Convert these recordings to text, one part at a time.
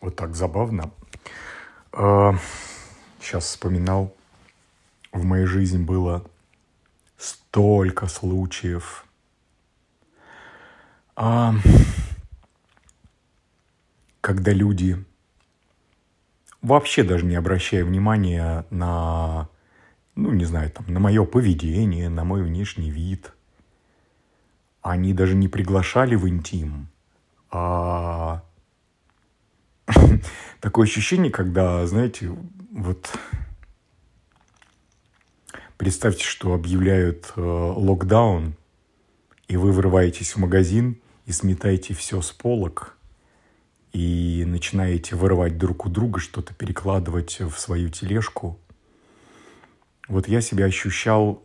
Вот так забавно. Сейчас а, вспоминал, в моей жизни было столько случаев. А, когда люди, вообще даже не обращая внимания на, ну, не знаю, там, на мое поведение, на мой внешний вид, они даже не приглашали в интим, а такое ощущение, когда, знаете, вот представьте, что объявляют э, локдаун, и вы врываетесь в магазин и сметаете все с полок и начинаете вырывать друг у друга что-то, перекладывать в свою тележку. Вот я себя ощущал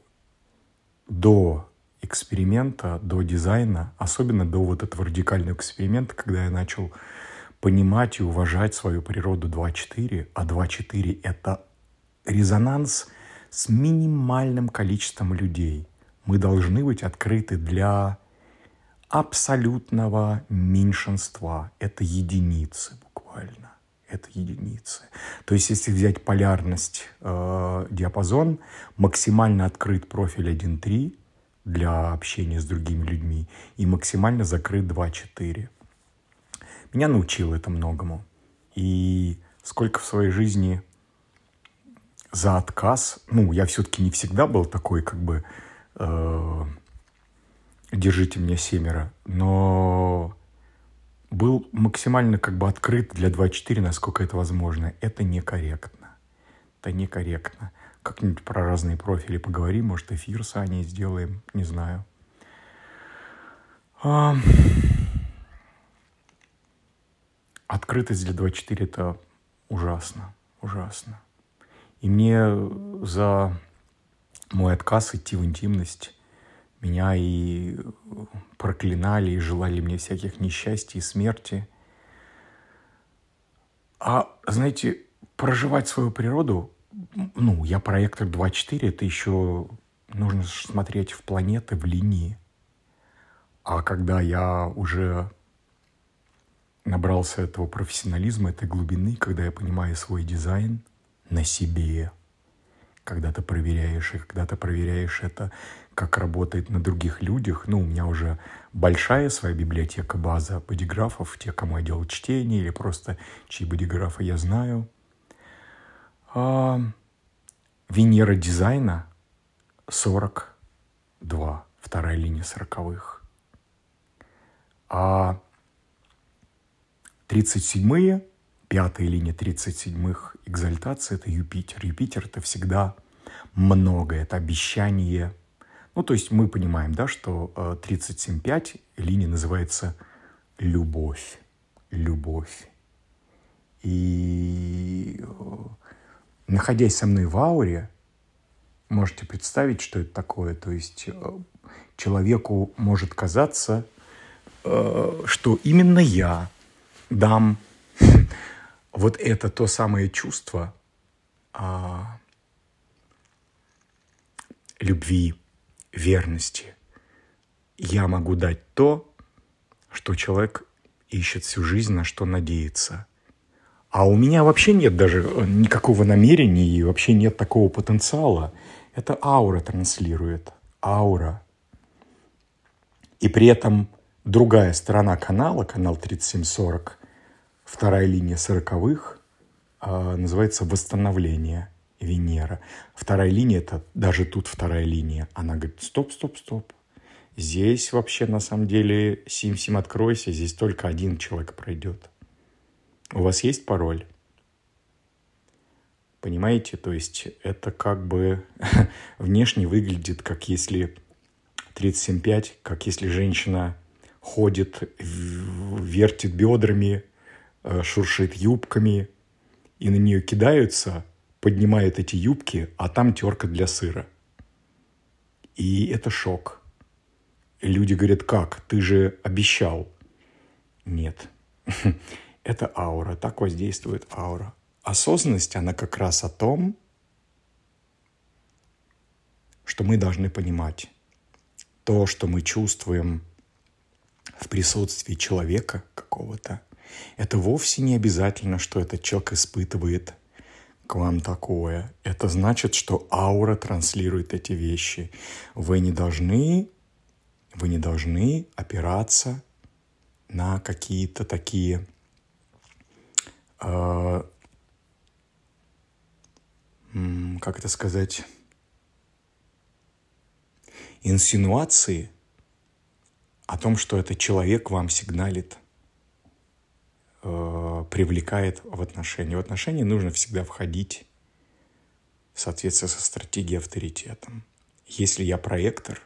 до эксперимента, до дизайна, особенно до вот этого радикального эксперимента, когда я начал понимать и уважать свою природу 2.4, а 2.4 — это резонанс с минимальным количеством людей. Мы должны быть открыты для абсолютного меньшинства. Это единицы буквально. Это единицы. То есть, если взять полярность, э, диапазон, максимально открыт профиль 1.3 для общения с другими людьми и максимально закрыт 2.4. Меня научил это многому. И сколько в своей жизни за отказ, ну, я все-таки не всегда был такой, как бы, э, держите меня семеро, но был максимально как бы открыт для 2.4, насколько это возможно. Это некорректно. Это некорректно. Как-нибудь про разные профили поговорим, может, эфир с Аней сделаем, не знаю. А... Открытость для 2.4 — это ужасно, ужасно. И мне за мой отказ идти в интимность меня и проклинали, и желали мне всяких несчастий и смерти. А, знаете, проживать свою природу ну, я проектор 2.4, это еще нужно смотреть в планеты, в линии. А когда я уже набрался этого профессионализма, этой глубины, когда я понимаю свой дизайн на себе, когда ты проверяешь и когда ты проверяешь это, как работает на других людях. Ну, у меня уже большая своя библиотека, база бодиграфов, те, кому я делал чтение, или просто чьи бодиграфы я знаю – а, Венера дизайна 42, вторая линия сороковых. А 37-е, пятая линия 37-х экзальтации – это Юпитер. Юпитер – это всегда много, это обещание. Ну, то есть мы понимаем, да, что 37.5 э, линия называется любовь. Любовь. И э, находясь со мной в ауре, можете представить, что это такое. То есть э, человеку может казаться, что именно я дам вот это то самое чувство а, любви, верности. Я могу дать то, что человек ищет всю жизнь, на что надеется – а у меня вообще нет даже э, никакого намерения и вообще нет такого потенциала. Это аура транслирует. Аура. И при этом другая сторона канала, канал 3740, вторая линия сороковых, э, называется «Восстановление Венера». Вторая линия – это даже тут вторая линия. Она говорит, стоп, стоп, стоп. Здесь вообще на самом деле сим-сим откройся, здесь только один человек пройдет. У вас есть пароль? Понимаете, то есть это как бы внешне выглядит, как если 37.5, как если женщина ходит, вертит бедрами, шуршит юбками, и на нее кидаются, поднимают эти юбки, а там терка для сыра. И это шок. И люди говорят, как? Ты же обещал. Нет. это аура, так воздействует аура. Осознанность, она как раз о том, что мы должны понимать то, что мы чувствуем в присутствии человека какого-то, это вовсе не обязательно, что этот человек испытывает к вам такое. Это значит, что аура транслирует эти вещи. Вы не должны, вы не должны опираться на какие-то такие э, как это сказать, инсинуации о том, что этот человек вам сигналит, э, привлекает в отношения. В отношения нужно всегда входить в соответствии со стратегией авторитетом. Если я проектор,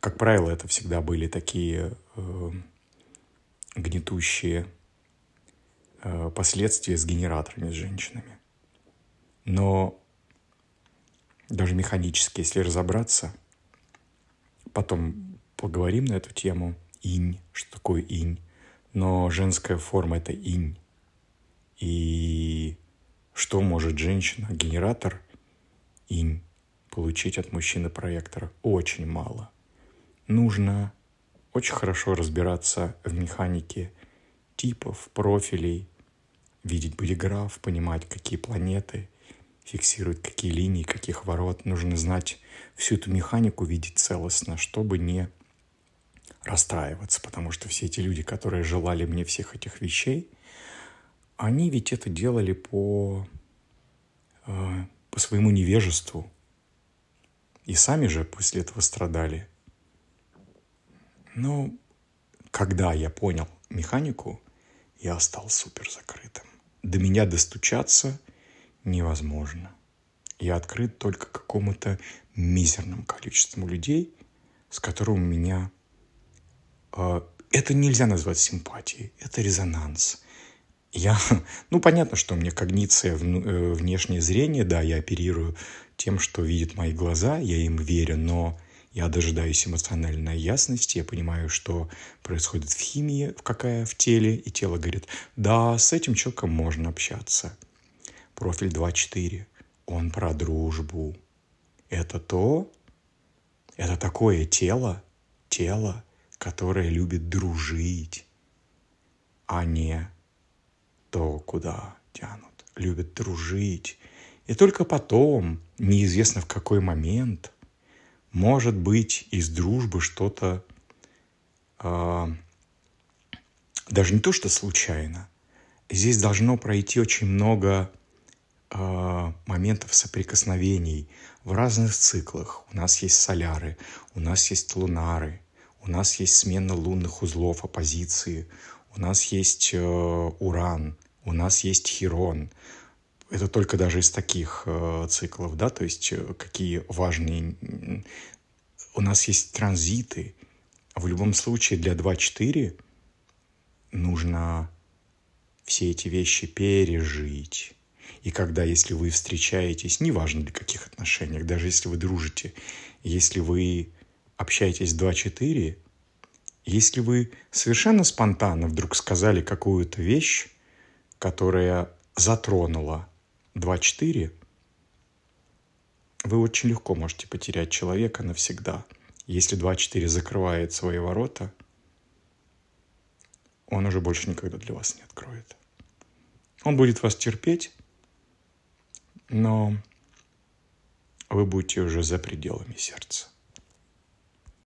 как правило, это всегда были такие э, гнетущие э, последствия с генераторами, с женщинами. Но даже механически, если разобраться, потом поговорим на эту тему, инь, что такое инь, но женская форма – это инь. И что может женщина, генератор, инь, получить от мужчины-проектора? Очень мало. Нужно очень хорошо разбираться в механике типов, профилей, видеть бодиграф, понимать, какие планеты – фиксирует какие линии, каких ворот. Нужно знать всю эту механику, видеть целостно, чтобы не расстраиваться, потому что все эти люди, которые желали мне всех этих вещей, они ведь это делали по, э, по своему невежеству. И сами же после этого страдали. Но когда я понял механику, я стал супер закрытым. До меня достучаться невозможно. Я открыт только какому-то мизерному количеству людей, с которым у меня... Э, это нельзя назвать симпатией, это резонанс. Я, ну, понятно, что у меня когниция, э, внешнее зрение, да, я оперирую тем, что видят мои глаза, я им верю, но я дожидаюсь эмоциональной ясности, я понимаю, что происходит в химии, какая в теле, и тело говорит, да, с этим человеком можно общаться – профиль 2.4. Он про дружбу. Это то, это такое тело, тело, которое любит дружить, а не то, куда тянут. Любит дружить. И только потом, неизвестно в какой момент, может быть из дружбы что-то э, даже не то, что случайно. Здесь должно пройти очень много э, моментов соприкосновений в разных циклах. У нас есть соляры, у нас есть лунары, у нас есть смена лунных узлов оппозиции, у нас есть э, Уран, у нас есть Хирон. Это только даже из таких э, циклов, да, то есть э, какие важные... У нас есть транзиты. В любом случае для 2.4 нужно все эти вещи пережить и когда, если вы встречаетесь, неважно для каких отношениях, даже если вы дружите, если вы общаетесь 2-4, если вы совершенно спонтанно вдруг сказали какую-то вещь, которая затронула 2-4, вы очень легко можете потерять человека навсегда. Если 2-4 закрывает свои ворота, он уже больше никогда для вас не откроет. Он будет вас терпеть, но вы будете уже за пределами сердца.